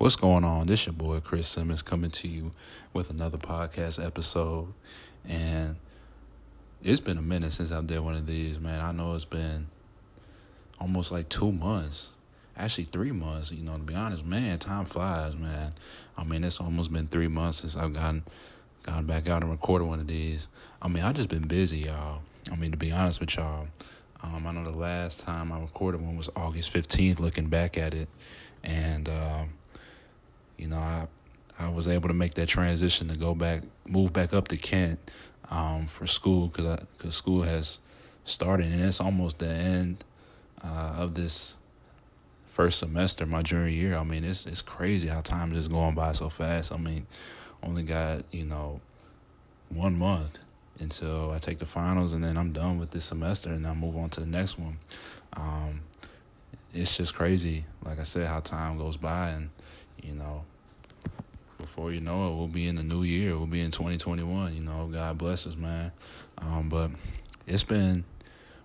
What's going on? This your boy Chris Simmons coming to you with another podcast episode. And it's been a minute since I did one of these, man. I know it's been almost like two months. Actually three months, you know, to be honest, man, time flies, man. I mean it's almost been three months since I've gotten gotten back out and recorded one of these. I mean, I just been busy, y'all. I mean, to be honest with y'all. Um, I know the last time I recorded one was August 15th, looking back at it. And um, you know, I I was able to make that transition to go back, move back up to Kent um, for school because because school has started and it's almost the end uh, of this first semester, my junior year. I mean, it's it's crazy how time is going by so fast. I mean, only got you know one month until I take the finals, and then I'm done with this semester, and I move on to the next one. Um, it's just crazy, like I said, how time goes by, and you know, before you know it, we'll be in the new year. We'll be in 2021. You know, God bless us, man. Um, but it's been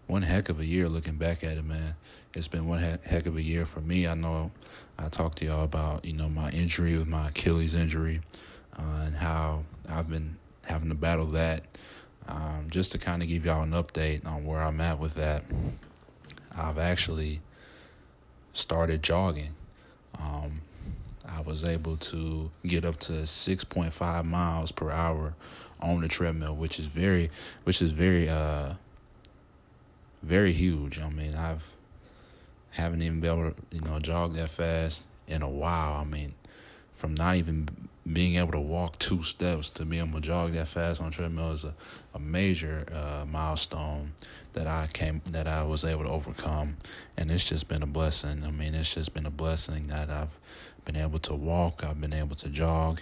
one heck of a year looking back at it, man. It's been one heck of a year for me. I know I talked to y'all about, you know, my injury with my Achilles injury uh, and how I've been having to battle that. Um, just to kind of give y'all an update on where I'm at with that, I've actually started jogging. Um, I was able to get up to 6.5 miles per hour on the treadmill, which is very, which is very, uh, very huge. I mean, I've haven't even been able to, you know, jog that fast in a while. I mean, from not even being able to walk two steps to being able to jog that fast on treadmill is a, a major uh, milestone that I came that I was able to overcome, and it's just been a blessing. I mean, it's just been a blessing that I've been able to walk, I've been able to jog,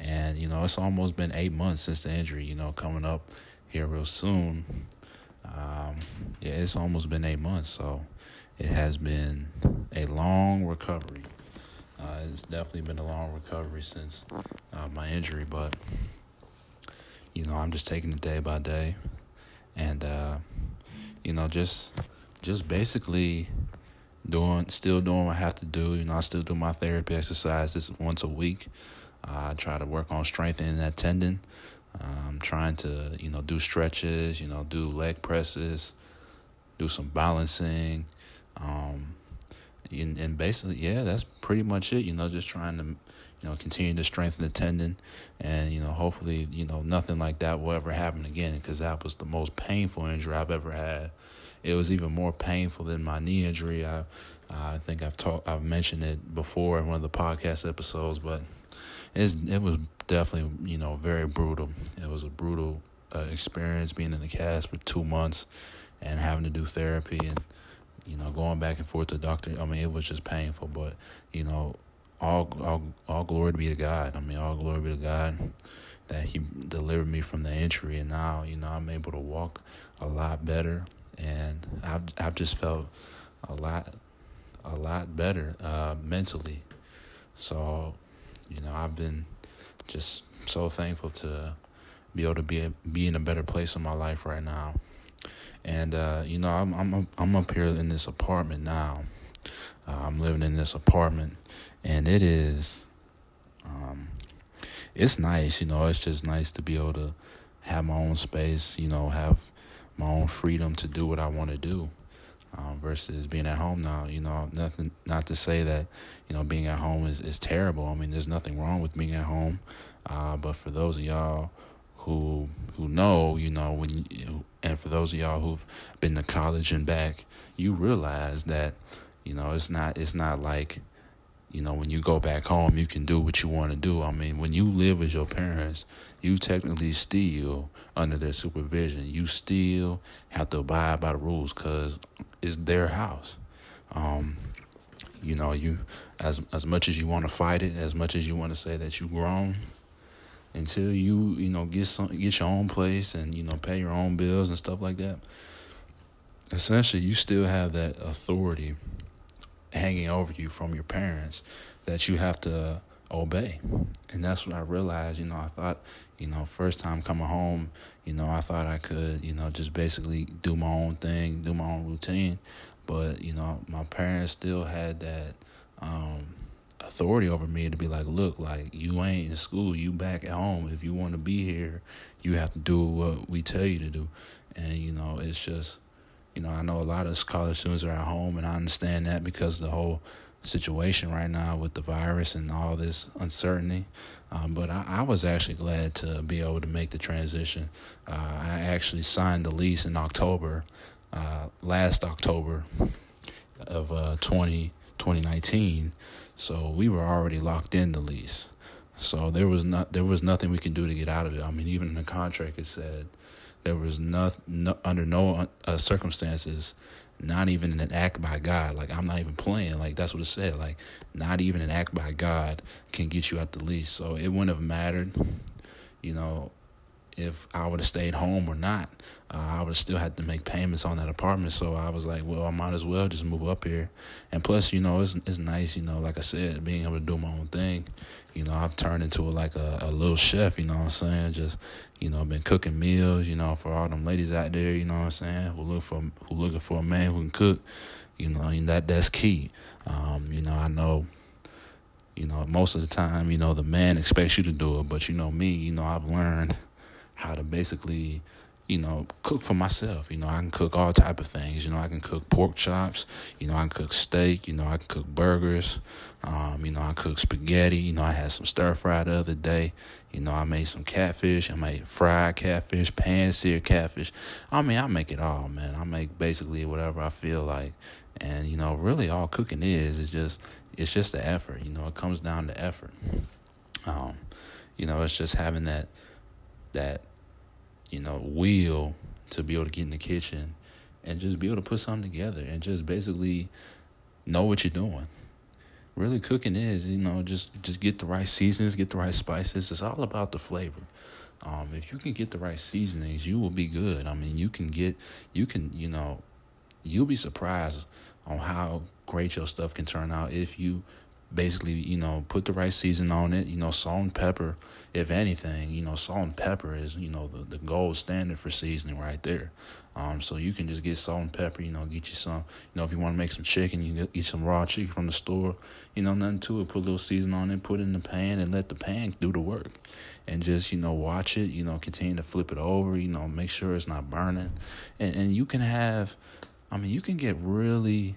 and you know, it's almost been eight months since the injury. You know, coming up here real soon. Um, yeah, it's almost been eight months, so it has been a long recovery. Uh, it's definitely been a long recovery since uh, my injury, but you know, I'm just taking it day by day, and uh, you know, just just basically doing, still doing what I have to do. You know, I still do my therapy exercises once a week. I try to work on strengthening that tendon. I'm um, trying to, you know, do stretches. You know, do leg presses, do some balancing. Um, and, and basically, yeah, that's pretty much it. You know, just trying to, you know, continue to strengthen the tendon, and you know, hopefully, you know, nothing like that will ever happen again because that was the most painful injury I've ever had. It was even more painful than my knee injury. I, I think I've talked, I've mentioned it before in one of the podcast episodes, but it's, it was definitely, you know, very brutal. It was a brutal uh, experience being in the cast for two months and having to do therapy and you know, going back and forth to doctor. I mean, it was just painful, but you know, all all all glory be to God. I mean, all glory be to God that He delivered me from the injury, and now you know I'm able to walk a lot better, and I've I've just felt a lot a lot better uh, mentally. So, you know, I've been just so thankful to be able to be be in a better place in my life right now. And uh, you know, I'm I'm I'm up here in this apartment now. Uh, I'm living in this apartment, and it is, um, it's nice. You know, it's just nice to be able to have my own space. You know, have my own freedom to do what I want to do. Um, versus being at home now, you know, nothing. Not to say that, you know, being at home is, is terrible. I mean, there's nothing wrong with being at home. Uh, but for those of y'all who who know, you know, when you, and for those of y'all who've been to college and back, you realize that, you know, it's not it's not like, you know, when you go back home, you can do what you want to do. I mean, when you live with your parents, you technically still under their supervision. You still have to abide by the rules because it's their house. Um, you know, you as as much as you want to fight it, as much as you want to say that you grown, until you you know get some get your own place and you know pay your own bills and stuff like that essentially you still have that authority hanging over you from your parents that you have to obey and that's what i realized you know i thought you know first time coming home you know i thought i could you know just basically do my own thing do my own routine but you know my parents still had that um authority over me to be like, look, like you ain't in school, you back at home. If you want to be here, you have to do what we tell you to do. And you know, it's just, you know, I know a lot of college students are at home, and I understand that because the whole situation right now with the virus and all this uncertainty. Um, but I, I, was actually glad to be able to make the transition. Uh, I actually signed the lease in October, uh, last October of uh, 20, 2019. So we were already locked in the lease. So there was not there was nothing we could do to get out of it. I mean, even in the contract it said there was not no, under no uh, circumstances not even an act by God. Like I'm not even playing. Like that's what it said. Like not even an act by God can get you out the lease. So it wouldn't have mattered, you know, if I would have stayed home or not. Uh, I would have still had to make payments on that apartment. So I was like, well, I might as well just move up here. And plus, you know, it's it's nice, you know, like I said, being able to do my own thing. You know, I've turned into a, like a, a little chef. You know what I'm saying? Just you know, been cooking meals. You know, for all them ladies out there. You know what I'm saying? Who look for who looking for a man who can cook. You know, and that that's key. Um, you know, I know you know, most of the time, you know, the man expects you to do it, but you know me, you know, I've learned how to basically you know, cook for myself. You know, I can cook all type of things. You know, I can cook pork chops. You know, I can cook steak. You know, I can cook burgers. Um, you know, I cook spaghetti. You know, I had some stir fry the other day. You know, I made some catfish. I made fried catfish, pan seared catfish. I mean, I make it all, man. I make basically whatever I feel like. And you know, really, all cooking is is just it's just the effort. You know, it comes down to effort. Um, you know, it's just having that that you know will to be able to get in the kitchen and just be able to put something together and just basically know what you're doing. Really, cooking is you know just just get the right seasonings, get the right spices. It's all about the flavor. Um, if you can get the right seasonings, you will be good. I mean, you can get you can you know you'll be surprised on how great your stuff can turn out if you basically, you know, put the right season on it. You know, salt and pepper, if anything, you know, salt and pepper is, you know, the, the gold standard for seasoning right there. Um, so you can just get salt and pepper, you know, get you some, you know, if you want to make some chicken, you get, get some raw chicken from the store, you know, nothing to it. Put a little season on it, put it in the pan, and let the pan do the work. And just, you know, watch it, you know, continue to flip it over, you know, make sure it's not burning. And, and you can have, I mean, you can get really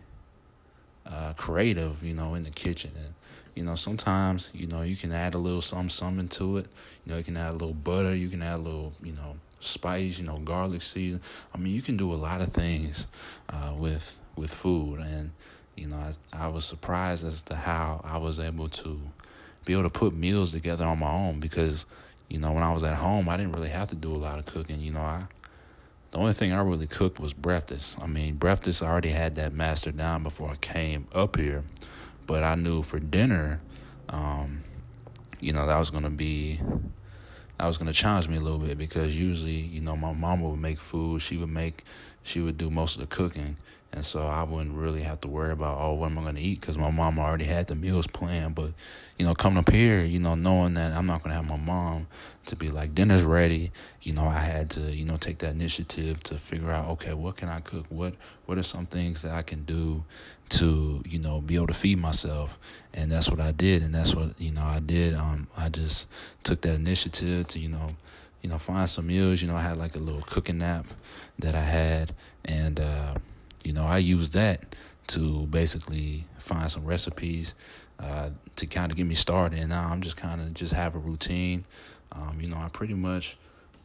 uh, creative, you know, in the kitchen. And, you know, sometimes, you know, you can add a little something, something to it. You know, you can add a little butter, you can add a little, you know, spice, you know, garlic season. I mean, you can do a lot of things uh, with with food. And, you know, I, I was surprised as to how I was able to be able to put meals together on my own because, you know, when I was at home, I didn't really have to do a lot of cooking. You know, I the only thing I really cooked was breakfast. I mean, breakfast I already had that mastered down before I came up here, but I knew for dinner, um, you know, that was gonna be that was gonna challenge me a little bit because usually, you know, my mom would make food. She would make, she would do most of the cooking, and so I wouldn't really have to worry about, oh, what am I going to eat? Because my mom already had the meals planned. But, you know, coming up here, you know, knowing that I'm not going to have my mom to be like, dinner's ready, you know, I had to, you know, take that initiative to figure out, okay, what can I cook? What, what are some things that I can do to, you know, be able to feed myself? And that's what I did. And that's what, you know, I did. Um, I just took that initiative to, you know, you know, find some meals. You know, I had like a little cooking app that I had. And, uh, you know, I use that to basically find some recipes uh, to kind of get me started. And now I'm just kind of just have a routine. Um, you know, I pretty much,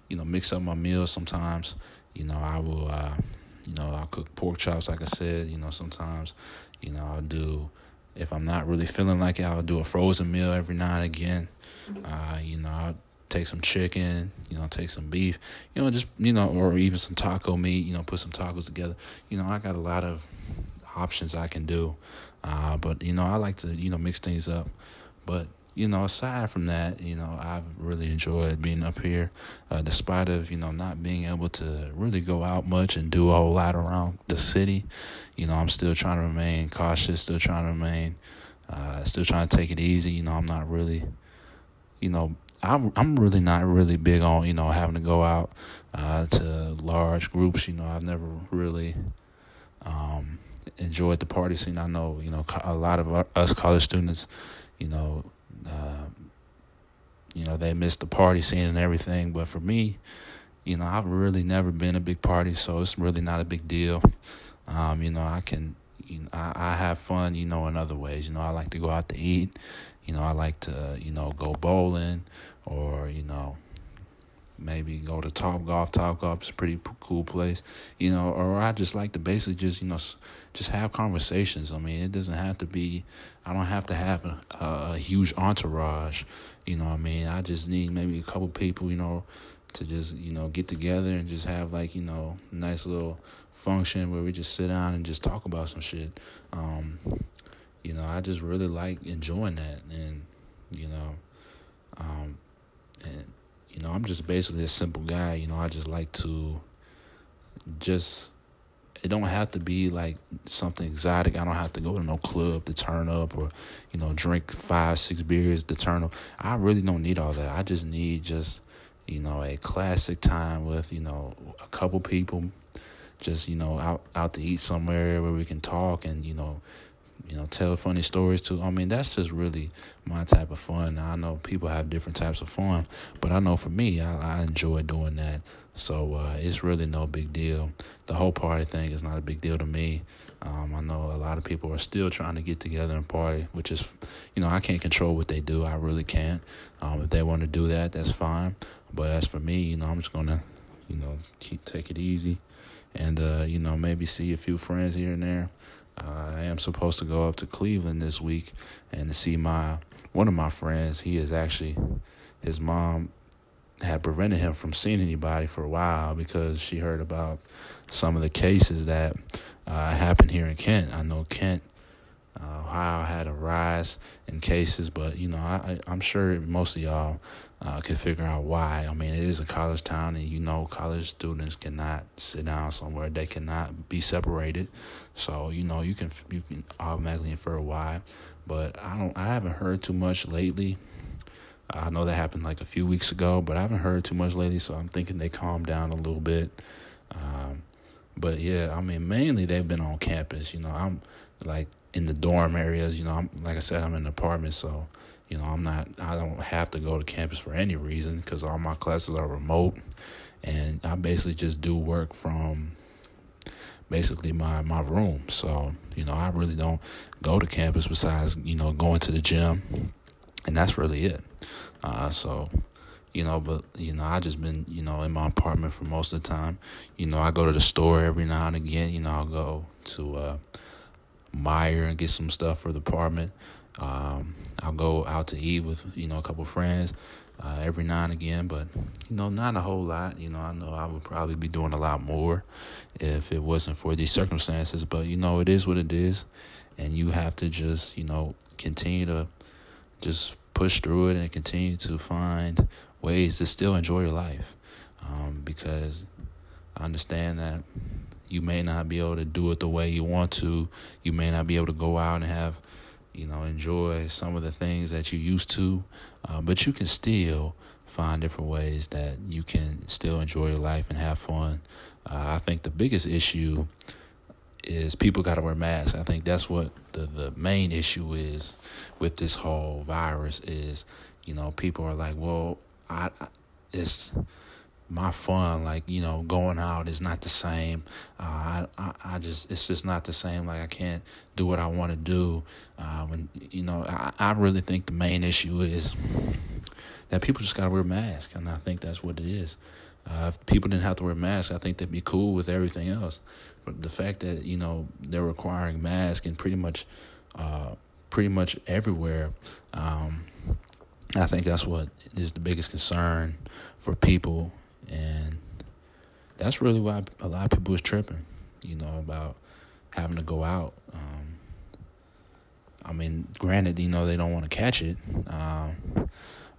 you know, mix up my meals sometimes. You know, I will, uh, you know, I'll cook pork chops, like I said. You know, sometimes, you know, I'll do, if I'm not really feeling like it, I'll do a frozen meal every now and again. Uh, you know, I'll take some chicken, you know, take some beef, you know, just, you know, or even some taco meat, you know, put some tacos together. You know, I got a lot of options I can do. Uh, but, you know, I like to, you know, mix things up. But, you know, aside from that, you know, I've really enjoyed being up here, uh, despite of, you know, not being able to really go out much and do a whole lot around the city. You know, I'm still trying to remain cautious, still trying to remain, uh, still trying to take it easy. You know, I'm not really, you know, I'm I'm really not really big on you know having to go out uh, to large groups. You know, I've never really um, enjoyed the party scene. I know you know a lot of us college students, you know, uh, you know they miss the party scene and everything. But for me, you know, I've really never been a big party, so it's really not a big deal. Um, you know, I can, you know, I, I have fun, you know, in other ways. You know, I like to go out to eat. You know, I like to, you know, go bowling or, you know, maybe go to Top Golf. Top Golf is a pretty cool place, you know. Or I just like to basically just you know just have conversations. I mean, it doesn't have to be. I don't have to have a, a huge entourage. You know, I mean, I just need maybe a couple people. You know, to just you know get together and just have like you know nice little function where we just sit down and just talk about some shit. Um, you know, I just really like enjoying that, and you know, um, and you know, I'm just basically a simple guy. You know, I just like to just. It don't have to be like something exotic. I don't have to go to no club to turn up or, you know, drink five, six beers to turn up. I really don't need all that. I just need just, you know, a classic time with, you know, a couple people, just, you know, out out to eat somewhere where we can talk and, you know, you know, tell funny stories too. I mean, that's just really my type of fun. I know people have different types of fun, but I know for me, I, I enjoy doing that. So uh, it's really no big deal. The whole party thing is not a big deal to me. Um, I know a lot of people are still trying to get together and party, which is, you know, I can't control what they do. I really can't. Um, if they want to do that, that's fine. But as for me, you know, I'm just gonna, you know, keep take it easy, and uh, you know, maybe see a few friends here and there. I am supposed to go up to Cleveland this week and to see my one of my friends. He is actually his mom had prevented him from seeing anybody for a while because she heard about some of the cases that uh, happened here in Kent. I know Kent, uh, Ohio had a rise in cases, but you know I, I'm sure most of y'all uh, can figure out why. I mean, it is a college town, and you know, college students cannot sit down somewhere; they cannot be separated. So you know, you can you can automatically infer why. But I don't. I haven't heard too much lately. I know that happened like a few weeks ago, but I haven't heard too much lately. So I'm thinking they calmed down a little bit. Um, but yeah, I mean, mainly they've been on campus. You know, I'm like in the dorm areas. You know, I'm like I said, I'm in an apartment, so you know, I'm not, I don't have to go to campus for any reason because all my classes are remote. And I basically just do work from basically my, my room. So, you know, I really don't go to campus besides, you know, going to the gym. And that's really it. Uh, so, you know, but, you know, I just been, you know, in my apartment for most of the time. You know, I go to the store every now and again. You know, I'll go to uh, Meijer and get some stuff for the apartment. Um, I'll go out to eat with you know a couple friends uh, every now and again, but you know not a whole lot. You know I know I would probably be doing a lot more if it wasn't for these circumstances. But you know it is what it is, and you have to just you know continue to just push through it and continue to find ways to still enjoy your life, um, because I understand that you may not be able to do it the way you want to. You may not be able to go out and have you know, enjoy some of the things that you used to, uh, but you can still find different ways that you can still enjoy your life and have fun. Uh, I think the biggest issue is people got to wear masks. I think that's what the the main issue is with this whole virus is, you know, people are like, well, I, I it's my fun like you know going out is not the same. Uh, I, I, I just it's just not the same. Like i can't do what i want to do uh, when you know I, I really think the main issue is that people just got to wear masks and i think that's what it is. Uh, if people didn't have to wear masks i think they'd be cool with everything else. But the fact that you know they're requiring masks and pretty much uh, pretty much everywhere um, I think that's what is the biggest concern for people and that's really why a lot of people was tripping, you know, about having to go out. Um, I mean, granted, you know, they don't want to catch it, um,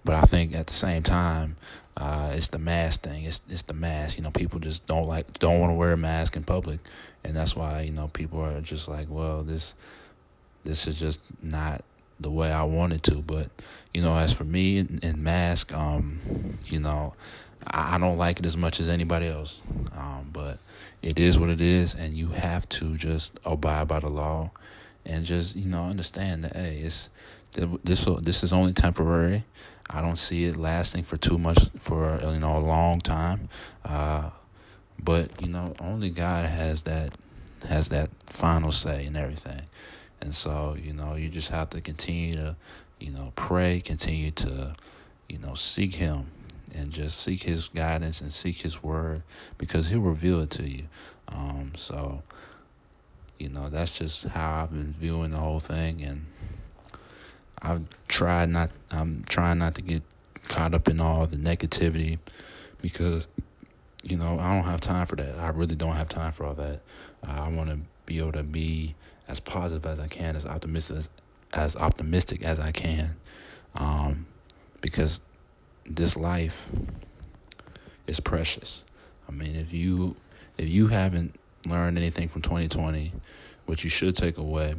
but I think at the same time, uh, it's the mask thing. It's it's the mask. You know, people just don't like don't want to wear a mask in public, and that's why you know people are just like, well, this this is just not the way I wanted to. But you know, as for me and, and mask, um, you know, I don't like it as much as anybody else. Um, but it is what it is, and you have to just abide by the law and just you know understand that hey, it's this this is only temporary. I don't see it lasting for too much for you know a long time. Uh, but you know, only God has that has that final say in everything. And so, you know, you just have to continue to, you know, pray, continue to, you know, seek him and just seek his guidance and seek his word because he'll reveal it to you. Um, so, you know, that's just how I've been viewing the whole thing and I've tried not I'm trying not to get caught up in all the negativity because you know, I don't have time for that. I really don't have time for all that. Uh, I want to be able to be as positive as I can, as optimistic as, as optimistic as I can, um, because this life is precious. I mean, if you if you haven't learned anything from 2020, what you should take away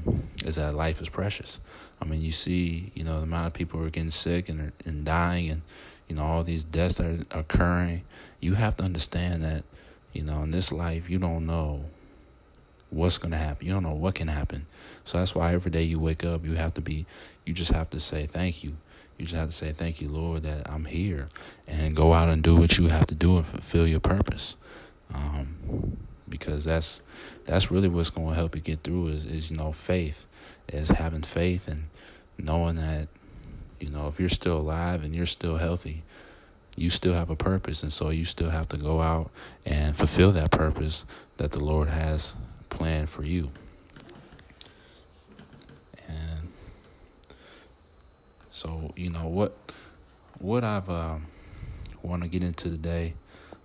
is that life is precious. I mean, you see, you know, the amount of people who are getting sick and and dying, and you know all these deaths that are occurring. You have to understand that, you know, in this life, you don't know what's going to happen. You don't know what can happen. So that's why every day you wake up, you have to be, you just have to say thank you. You just have to say thank you, Lord, that I'm here, and go out and do what you have to do and fulfill your purpose. Um, because that's that's really what's going to help you get through is is you know faith, is having faith and knowing that you know if you're still alive and you're still healthy, you still have a purpose, and so you still have to go out and fulfill that purpose that the Lord has planned for you. So, you know what what I've uh, want to get into today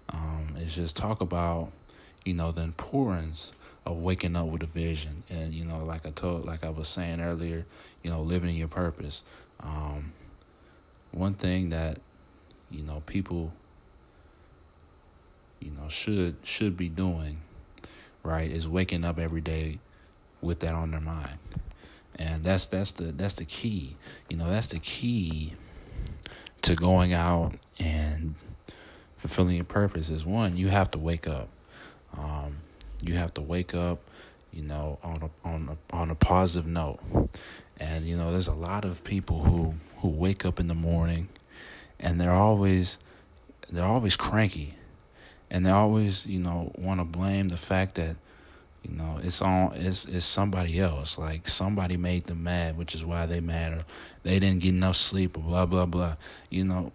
um, is just talk about you know the importance of waking up with a vision, and you know, like I told, like I was saying earlier, you know, living in your purpose. Um, one thing that you know people you know should should be doing right, is waking up every day with that on their mind. And that's that's the that's the key. You know, that's the key to going out and fulfilling your purpose is one, you have to wake up. Um, you have to wake up, you know, on a on a on a positive note. And you know, there's a lot of people who who wake up in the morning and they're always they're always cranky and they always you know want to blame the fact that you know it's on it's it's somebody else. Like somebody made them mad which is why they mad or they didn't get enough sleep or blah blah blah. You know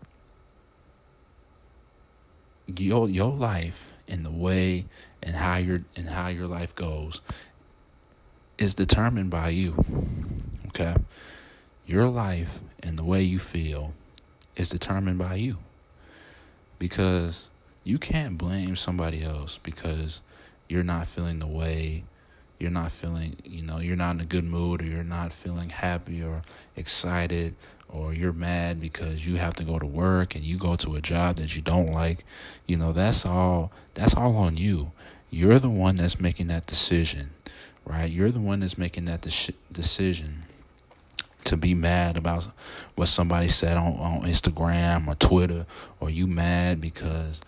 your your life and the way and how your and how your life goes is determined by you okay? Your life and the way you feel is determined by you. Because you can't blame somebody else because you're not feeling the way you're not feeling, you know, you're not in a good mood or you're not feeling happy or excited or you're mad because you have to go to work and you go to a job that you don't like, you know, that's all that's all on you. You're the one that's making that decision, right? You're the one that's making that de- decision to be mad about what somebody said on, on Instagram or Twitter or you mad because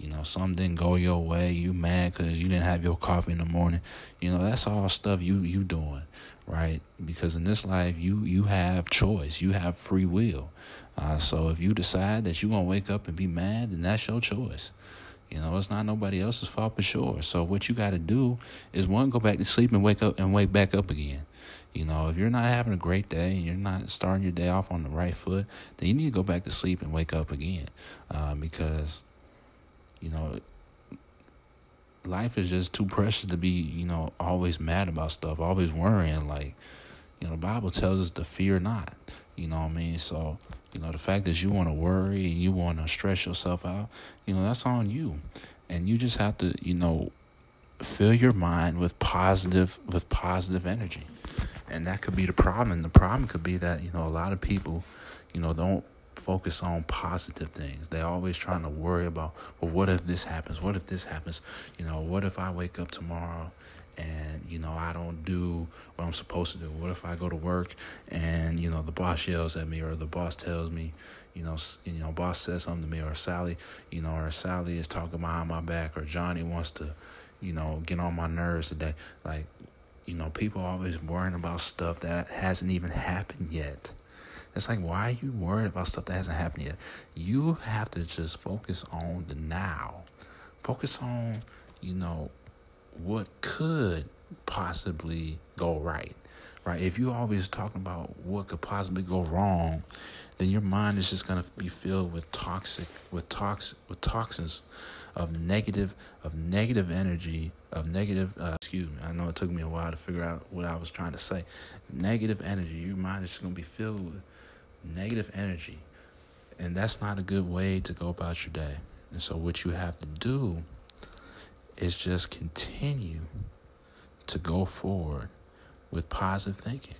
you know, something didn't go your way. You mad because you didn't have your coffee in the morning. You know, that's all stuff you you doing, right? Because in this life, you you have choice. You have free will. Uh, so if you decide that you're gonna wake up and be mad, then that's your choice. You know, it's not nobody else's fault for sure. So what you got to do is one, go back to sleep and wake up and wake back up again. You know, if you're not having a great day and you're not starting your day off on the right foot, then you need to go back to sleep and wake up again, uh, because you know, life is just too precious to be, you know, always mad about stuff, always worrying. Like, you know, the Bible tells us to fear not. You know what I mean? So, you know, the fact that you want to worry and you want to stress yourself out, you know, that's on you. And you just have to, you know, fill your mind with positive with positive energy. And that could be the problem. And the problem could be that, you know, a lot of people, you know, don't focus on positive things. They're always trying to worry about, well, what if this happens? What if this happens? You know, what if I wake up tomorrow and, you know, I don't do what I'm supposed to do? What if I go to work and, you know, the boss yells at me or the boss tells me, you know, you know, boss says something to me or Sally, you know, or Sally is talking behind my back or Johnny wants to, you know, get on my nerves today. Like, you know, people always worrying about stuff that hasn't even happened yet It's like, why are you worried about stuff that hasn't happened yet? You have to just focus on the now. Focus on, you know, what could possibly go right. Right? If you're always talking about what could possibly go wrong, then your mind is just gonna be filled with toxic with toxic with toxins of negative of negative energy of negative uh, excuse me i know it took me a while to figure out what i was trying to say negative energy your mind is going to be filled with negative energy and that's not a good way to go about your day and so what you have to do is just continue to go forward with positive thinking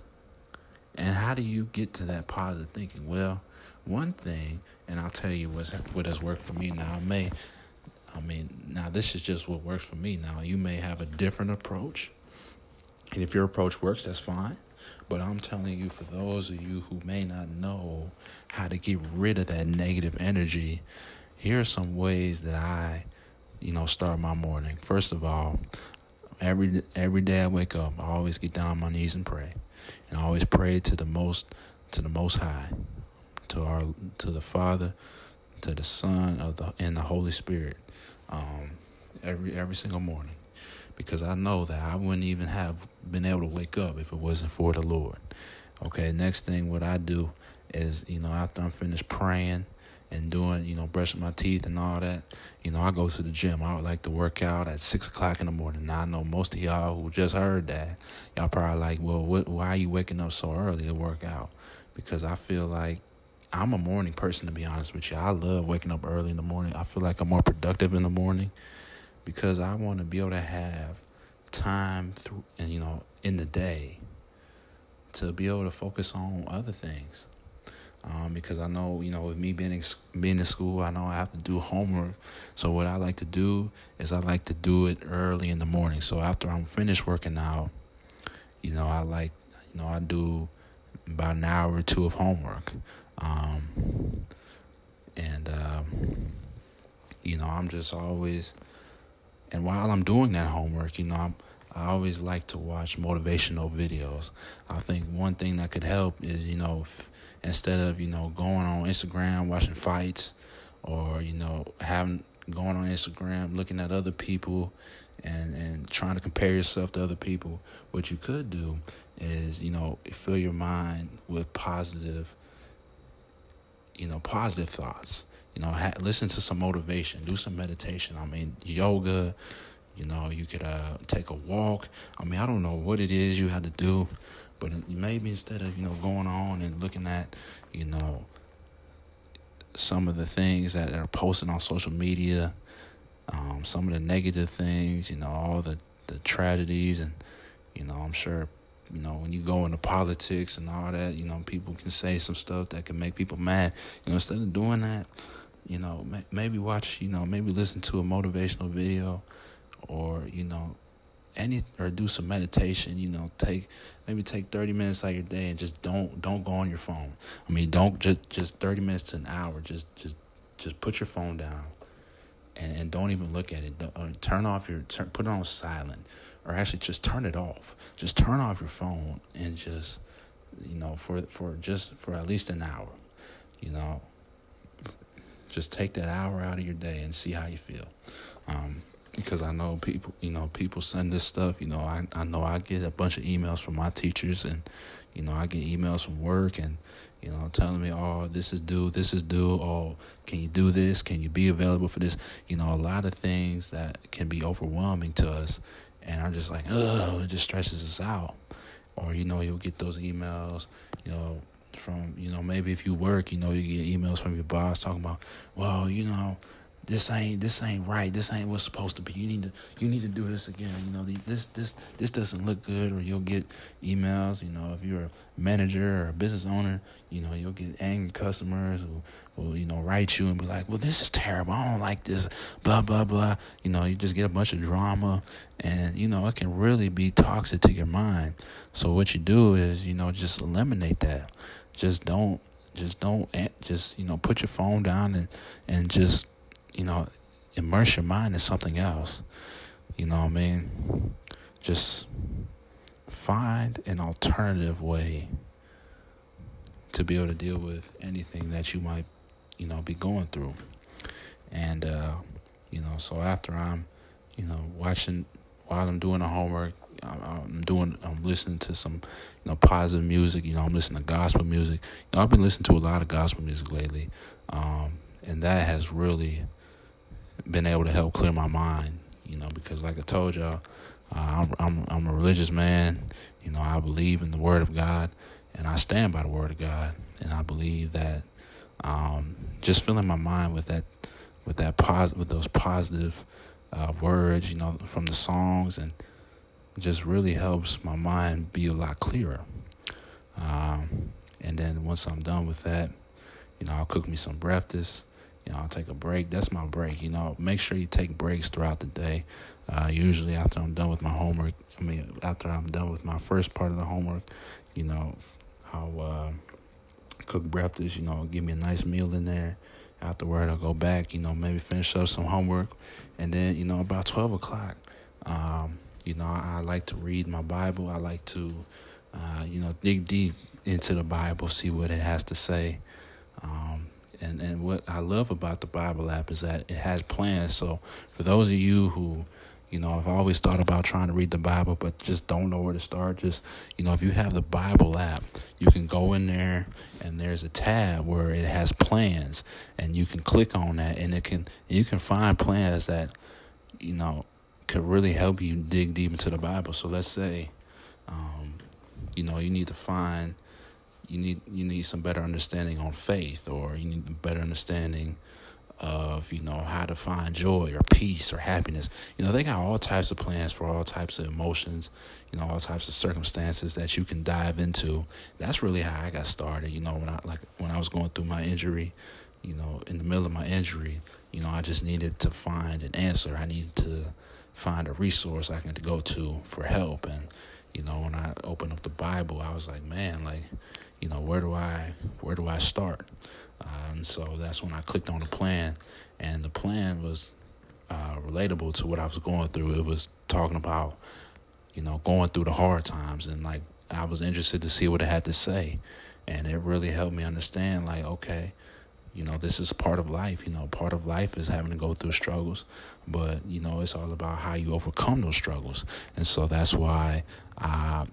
and how do you get to that positive thinking well one thing and i'll tell you what's, what has worked for me now i may I mean, now this is just what works for me. Now, you may have a different approach. And if your approach works, that's fine. But I'm telling you, for those of you who may not know how to get rid of that negative energy, here are some ways that I, you know, start my morning. First of all, every every day I wake up, I always get down on my knees and pray, and I always pray to the most to the Most High, to our to the Father, to the Son of the and the Holy Spirit um, every every single morning because I know that I wouldn't even have been able to wake up if it wasn't for the Lord. Okay, next thing what I do is, you know, after I'm finished praying and doing, you know, brushing my teeth and all that, you know, I go to the gym. I would like to work out at six o'clock in the morning. Now I know most of y'all who just heard that, y'all probably like, well, what, why are you waking up so early to work out? Because I feel like I'm a morning person to be honest with you. I love waking up early in the morning. I feel like I'm more productive in the morning because I want to be able to have time through and you know in the day to be able to focus on other things. Um, because I know, you know, with me being in, being in school, I know I have to do homework. So what I like to do is I like to do it early in the morning. So after I'm finished working out, you know, I like, you know, I do about an hour or two of homework. Um, and, um, you know, I'm just always, and while I'm doing that homework, you know, I'm, I always like to watch motivational videos. I think one thing that could help is, you know, if, instead of, you know, going on Instagram, watching fights, or, you know, having, going on Instagram, looking at other people and, and trying to compare yourself to other people, what you could do is, you know, fill your mind with positive you know, positive thoughts. You know, ha- listen to some motivation, do some meditation. I mean, yoga. You know, you could uh, take a walk. I mean, I don't know what it is you have to do, but maybe instead of you know going on and looking at, you know, some of the things that are posted on social media, um, some of the negative things, you know, all the the tragedies, and you know, I'm sure you know, when you go into politics and all that, you know, people can say some stuff that can make people mad. You know, instead of doing that, you know, maybe watch, you know, maybe listen to a motivational video or, you know, any or do some meditation, you know, take maybe take 30 minutes out of your day and just don't don't go on your phone. I mean, don't just just 30 minutes to an hour. Just just just put your phone down and, and don't even look at it. Uh, turn off your turn, put it on silent or actually just turn it off. Just turn off your phone and just you know for for just for at least an hour. You know, just take that hour out of your day and see how you feel. Um, because I know people, you know, people send this stuff. You know, I I know I get a bunch of emails from my teachers, and you know, I get emails from work, and you know, telling me, oh, this is due, this is due. Oh, can you do this? Can you be available for this? You know, a lot of things that can be overwhelming to us, and I'm just like, oh, it just stresses us out. Or you know, you'll get those emails, you know, from you know maybe if you work, you know, you get emails from your boss talking about, well, you know, this ain't this ain't right. This ain't what's supposed to be. You need to you need to do this again. You know, this this this doesn't look good. Or you'll get emails. You know, if you're a manager or a business owner, you know, you'll get angry customers who will you know write you and be like, well, this is terrible. I don't like this. Blah blah blah. You know, you just get a bunch of drama, and you know it can really be toxic to your mind. So what you do is you know just eliminate that. Just don't just don't just you know put your phone down and and just you know, immerse your mind in something else. You know what I mean? Just find an alternative way to be able to deal with anything that you might, you know, be going through. And uh, you know, so after I'm, you know, watching while I'm doing the homework, I'm doing, I'm listening to some, you know, positive music. You know, I'm listening to gospel music. You know, I've been listening to a lot of gospel music lately, um, and that has really been able to help clear my mind. You know, because like I told y'all, uh, I'm, I'm I'm a religious man. You know, I believe in the Word of God, and I stand by the Word of God, and I believe that um, just filling my mind with that with that pos- with those positive uh, words, you know, from the songs, and just really helps my mind be a lot clearer. Um, and then once I'm done with that, you know, I'll cook me some breakfast. You know, I'll take a break. That's my break. You know, make sure you take breaks throughout the day. Uh, usually after I'm done with my homework, I mean, after I'm done with my first part of the homework, you know, I'll uh, cook breakfast. You know, give me a nice meal in there. Afterward, I'll go back. You know, maybe finish up some homework, and then you know about twelve o'clock. Um, you know, I, I, like to read my Bible. I like to, uh, you know, dig deep into the Bible, see what it has to say. Um, and and what I love about the Bible app is that it has plans. So for those of you who you know, I've always thought about trying to read the Bible, but just don't know where to start. Just, you know, if you have the Bible app, you can go in there and there's a tab where it has plans and you can click on that and it can, you can find plans that, you know, could really help you dig deep into the Bible. So let's say, um, you know, you need to find, you need, you need some better understanding on faith or you need a better understanding of you know how to find joy or peace or happiness. You know they got all types of plans for all types of emotions you know all types of circumstances that you can dive into. That's really how i got started. You know when i like when i was going through my injury you know in the middle of my injury you know i just needed to find an answer. I needed to find a resource i can go to for help. And you know when i opened up the bible i was like man like you know where do i where do i start? Uh, and so that's when I clicked on the plan, and the plan was uh, relatable to what I was going through. It was talking about, you know, going through the hard times, and like I was interested to see what it had to say, and it really helped me understand, like, okay, you know, this is part of life. You know, part of life is having to go through struggles, but you know, it's all about how you overcome those struggles, and so that's why I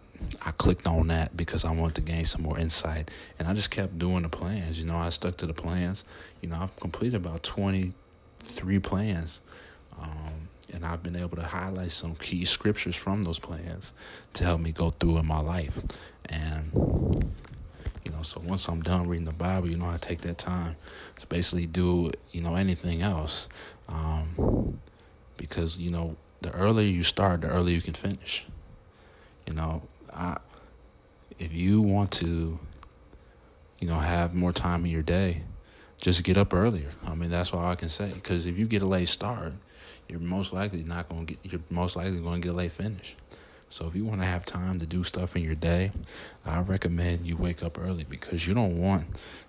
I clicked on that because I wanted to gain some more insight. And I just kept doing the plans. You know, I stuck to the plans. You know, I've completed about 23 plans. Um, and I've been able to highlight some key scriptures from those plans to help me go through in my life. And, you know, so once I'm done reading the Bible, you know, I take that time to basically do, you know, anything else. Um, because, you know, the earlier you start, the earlier you can finish. You know, I, if you want to, you know, have more time in your day, just get up earlier. I mean, that's all I can say. Because if you get a late start, you're most likely not going to get. You're most likely going to get a late finish. So if you want to have time to do stuff in your day, I recommend you wake up early because you don't want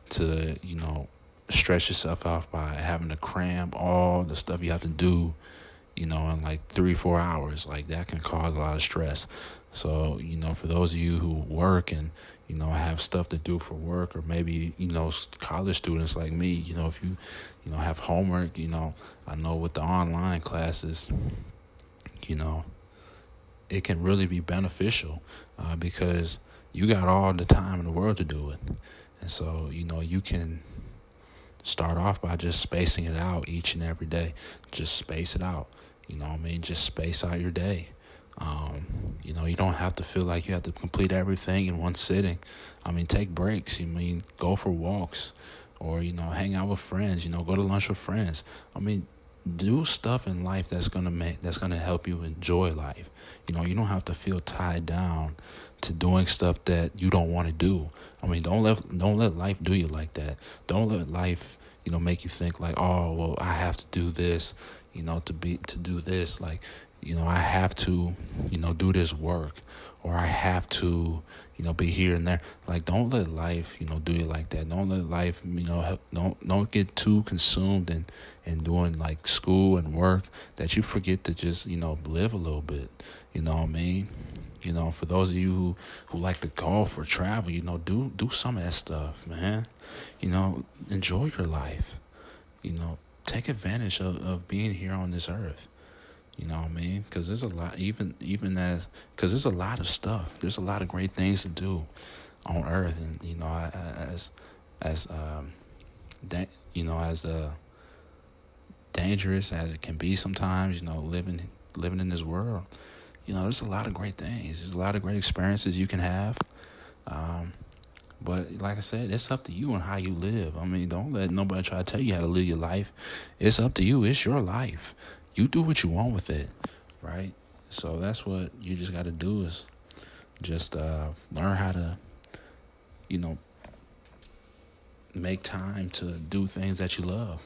to, you know, stress yourself out by having to cram all the stuff you have to do, you know, in like three, four hours. Like that can cause a lot of stress. So, you know, for those of you who work and, you know, have stuff to do for work, or maybe, you know, college students like me, you know, if you, you know, have homework, you know, I know with the online classes, you know, it can really be beneficial uh, because you got all the time in the world to do it. And so, you know, you can start off by just spacing it out each and every day. Just space it out. You know I mean? Just space out your day. Um, you know, you don't have to feel like you have to complete everything in one sitting. I mean, take breaks. You mean go for walks, or you know, hang out with friends. You know, go to lunch with friends. I mean, do stuff in life that's gonna make that's gonna help you enjoy life. You know, you don't have to feel tied down to doing stuff that you don't want to do. I mean, don't let don't let life do you like that. Don't let life, you know, make you think like, oh, well, I have to do this, you know, to be to do this. Like, you know, I have to, you know, do this work or I have to, you know, be here and there. Like, don't let life, you know, do it like that. Don't let life, you know, don't don't get too consumed in in doing like school and work that you forget to just, you know, live a little bit. You know what I mean? You know, for those of you who, who like to golf or travel, you know, do do some of that stuff, man. You know, enjoy your life. You know, take advantage of, of being here on this earth. You know what I mean? Because there's a lot, even even as because there's a lot of stuff. There's a lot of great things to do on Earth, and you know, as as um, you know, as uh, dangerous as it can be sometimes. You know, living living in this world you know, there's a lot of great things. There's a lot of great experiences you can have. Um, but like I said, it's up to you on how you live. I mean, don't let nobody try to tell you how to live your life. It's up to you. It's your life. You do what you want with it, right? So that's what you just got to do is just uh, learn how to, you know, make time to do things that you love.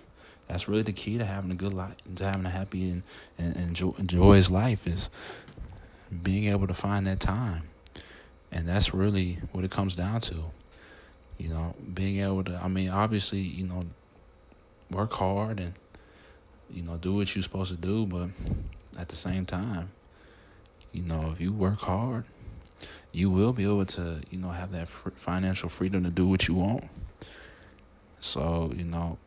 That's really the key to having a good life, to having a happy and, and enjoy, enjoy life is being able to find that time. And that's really what it comes down to. You know, being able to, I mean, obviously, you know, work hard and, you know, do what you're supposed to do, but at the same time, you know, if you work hard, you will be able to, you know, have that financial freedom to do what you want. So, you know,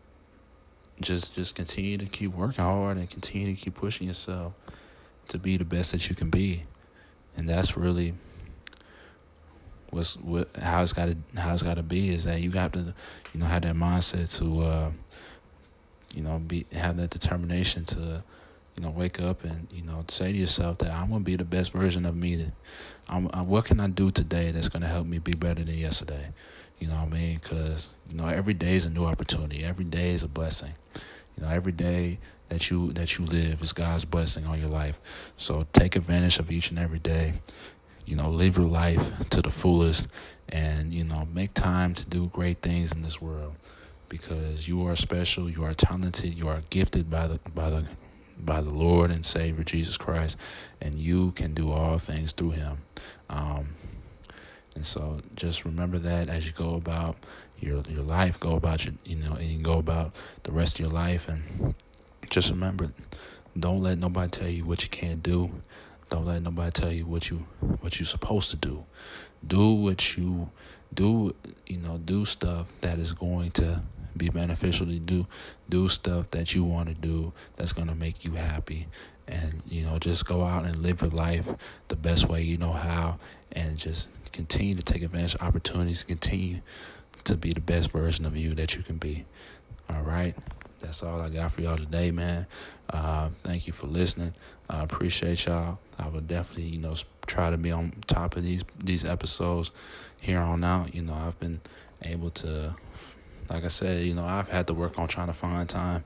just just continue to keep working hard and continue to keep pushing yourself to be the best that you can be and that's really what's what how it's got to how it's got to be is that you have to you know have that mindset to uh, you know be have that determination to you know wake up and you know say to yourself that I'm gonna be the best version of me. I'm, I'm what can I do today that's gonna help me be better than yesterday. You know what I mean? Because you know every day is a new opportunity. Every day is a blessing. You know every day that you that you live is God's blessing on your life. So take advantage of each and every day. You know, live your life to the fullest and you know, make time to do great things in this world because you are special, you are talented, you are gifted by the by the by the Lord and Savior Jesus Christ, and you can do all things through Him. Um, and so, just remember that as you go about your your life, go about your you know, and you go about the rest of your life, and just remember, don't let nobody tell you what you can't do. Don't let nobody tell you what you what you're supposed to do. Do what you do. You know, do stuff that is going to be beneficial to do. Do stuff that you want to do that's going to make you happy. And, you know, just go out and live your life the best way you know how. And just continue to take advantage of opportunities. Continue to be the best version of you that you can be. All right that's all I got for y'all today, man. Uh, thank you for listening. I appreciate y'all. I will definitely, you know, try to be on top of these these episodes here on out. You know, I've been able to, like I said, you know, I've had to work on trying to find time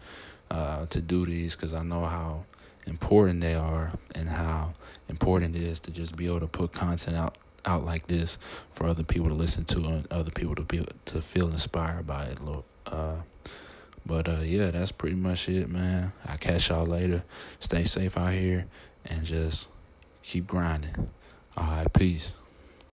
uh, to do these because I know how important they are and how important it is to just be able to put content out out like this for other people to listen to and other people to be to feel inspired by it. Uh, but uh, yeah, that's pretty much it, man. I catch y'all later. Stay safe out here and just keep grinding. All right, peace.